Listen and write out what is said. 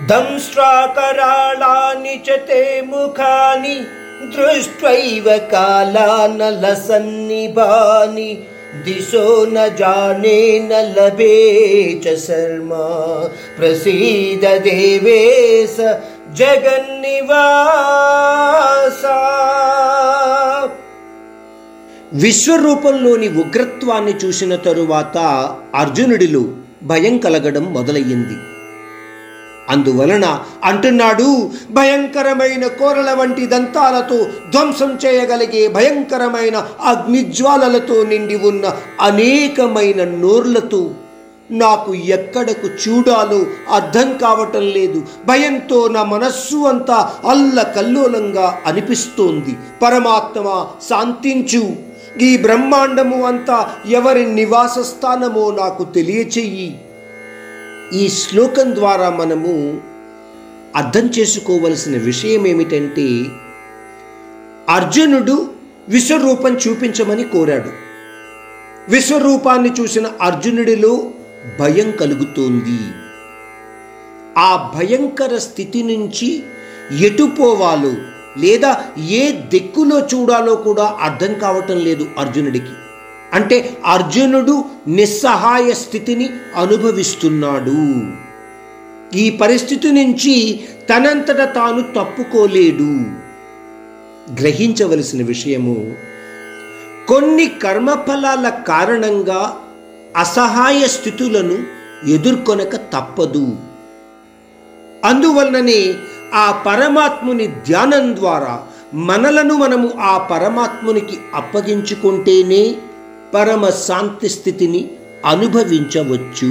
దంశ్రాకరాళాని చ తే ముఖాని దృష్ట్వైవ కాలానలసన్నిభాని దిశో న జానే న లభే చ శర్మా ప్రసీద దేవేశ జగన్నివాసా. విశ్వరూపంలోని ఉగ్రత్వాన్ని చూసిన తరువాత అర్జునుడిలో భయం కలగడం మొదలయ్యింది. అందువలన అంటున్నాడు భయంకరమైన కోరల వంటి దంతాలతో ధ్వంసం చేయగలిగే భయంకరమైన అగ్నిజ్వాలలతో నిండి ఉన్న అనేకమైన నోర్లతో నాకు ఎక్కడకు చూడాలో అర్థం కావటం లేదు. భయంతో నా మనస్సు అంతా అల్లకల్లోలంగా అనిపిస్తోంది. పరమాత్మ శాంతించు. ఈ బ్రహ్మాండము అంతా ఎవరి నివాస స్థానమో నాకు తెలియచెయ్యి. ఈ శ్లోకం ద్వారా మనము అర్థం చేసుకోవలసిన విషయం ఏమిటంటే అర్జునుడు విశ్వరూపం చూపించమని కోరాడు. విశ్వరూపాన్ని చూసిన అర్జునుడిలో భయం కలుగుతోంది. ఆ భయంకర స్థితి నుంచి ఎటు పోవాలో లేదా ఏ దిక్కులో చూడాలో కూడా అర్థం కావటం లేదు అర్జునుడికి. అంటే అర్జునుడు నిస్సహాయ స్థితిని అనుభవిస్తున్నాడు. ఈ పరిస్థితి నుంచి తనంతట తాను తప్పుకోలేడు. గ్రహించవలసిన విషయము కొన్ని కర్మఫలాల కారణంగా అసహాయ స్థితులను ఎదుర్కొనక తప్పదు. అందువలననే ఆ పరమాత్ముని ధ్యానం ద్వారా మనలను మనము ఆ పరమాత్మునికి అప్పగించుకుంటేనే పరమ శాంతి స్థితిని అనుభవించవచ్చు.